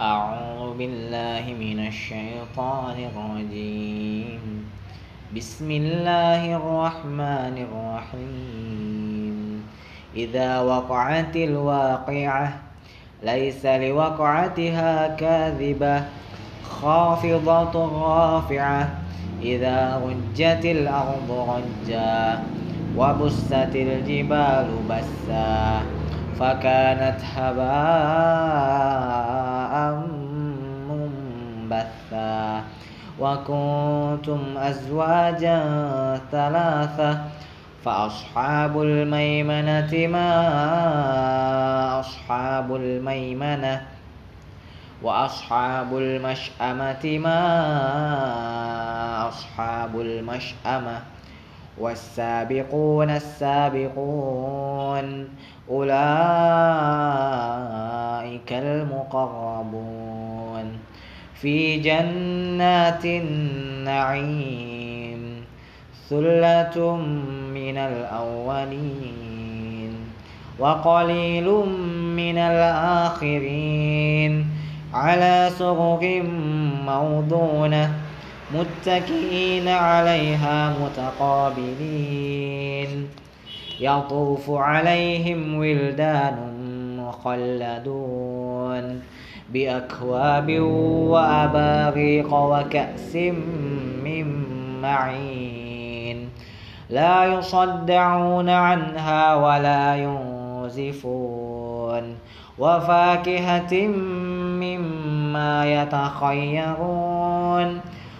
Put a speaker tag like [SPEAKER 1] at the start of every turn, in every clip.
[SPEAKER 1] أعوذ بالله من الشيطان الرجيم. بسم الله الرحمن الرحيم. إذا وقعت الواقعة ليس لوقعتها كاذبة خافضة رافعة. إذا رجت الأرض رجا وبست الجبال بسا. فكانت هباء منبثا. وكنتم أزواجا ثلاثة فأصحاب الميمنة ما أصحاب الميمنة وأصحاب المشأمة ما أصحاب المشأمة. والسابقون السابقون أولئك المقربون في جنات النعيم ثلة من الأولين وقليل من الآخرين على سرر موضونة متكئين عليها متقابلين. يطوف عليهم ولدان مخلدون بأكواب وأباريق وكأس من معين. لا يصدعون عنها ولا ينزفون. وفاكهة مما يتخيرون.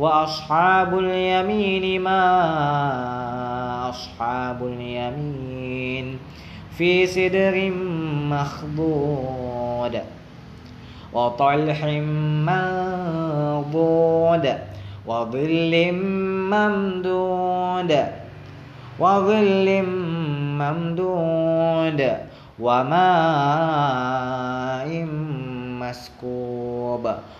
[SPEAKER 1] وأصحاب اليمين ما أصحاب اليمين في سدر مخضود وطلح منضود وظل ممدود وظل ممدود وماء مسكوب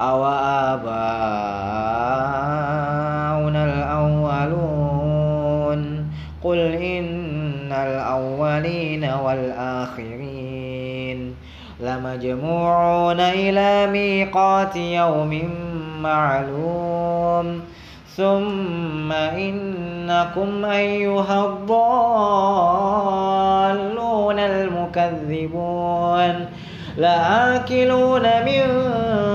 [SPEAKER 1] أو آباؤنا الأولون قل إن الأولين والآخرين لمجموعون إلى ميقات يوم معلوم ثم إنكم أيها الضالون المكذبون لآكلون من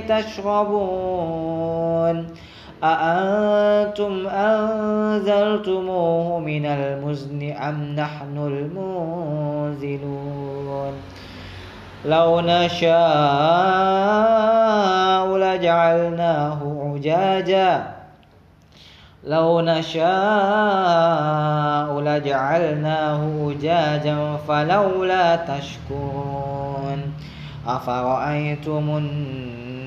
[SPEAKER 1] تشربون. أأنتم أنزلتموه من المزن أم نحن المنزلون؟ لو نشاء لجعلناه عجاجا. لو نشاء لجعلناه أجاجا فلولا تشكرون. أفرأيتم النار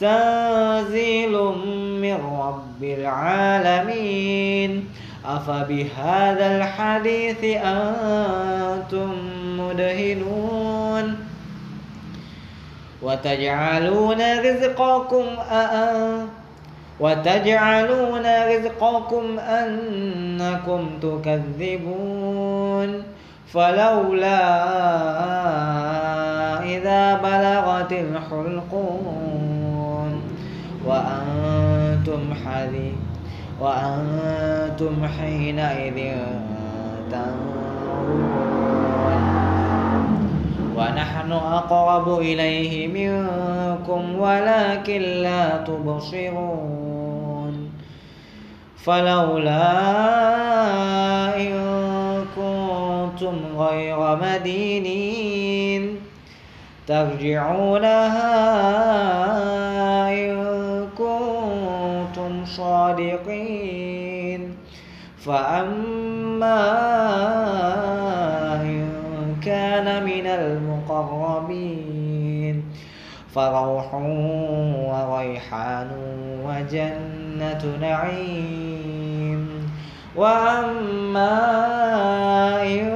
[SPEAKER 1] تنزيل من رب العالمين. أفبهذا الحديث أنتم مدهنون. وتجعلون رزقكم أأنتم وتجعلون رزقكم أنكم تكذبون. فلولا إذا بلغت الحلقون وأنتم حذي وأنتم حينئذ تنظرون. ونحن أقرب إليه منكم ولكن لا تبصرون. فلولا إن كنتم غير مدينين ترجعونها إن كنتم صادقين. فأما إن كان من المقربين. فروح وريحان وجنة نعيم. وأما إن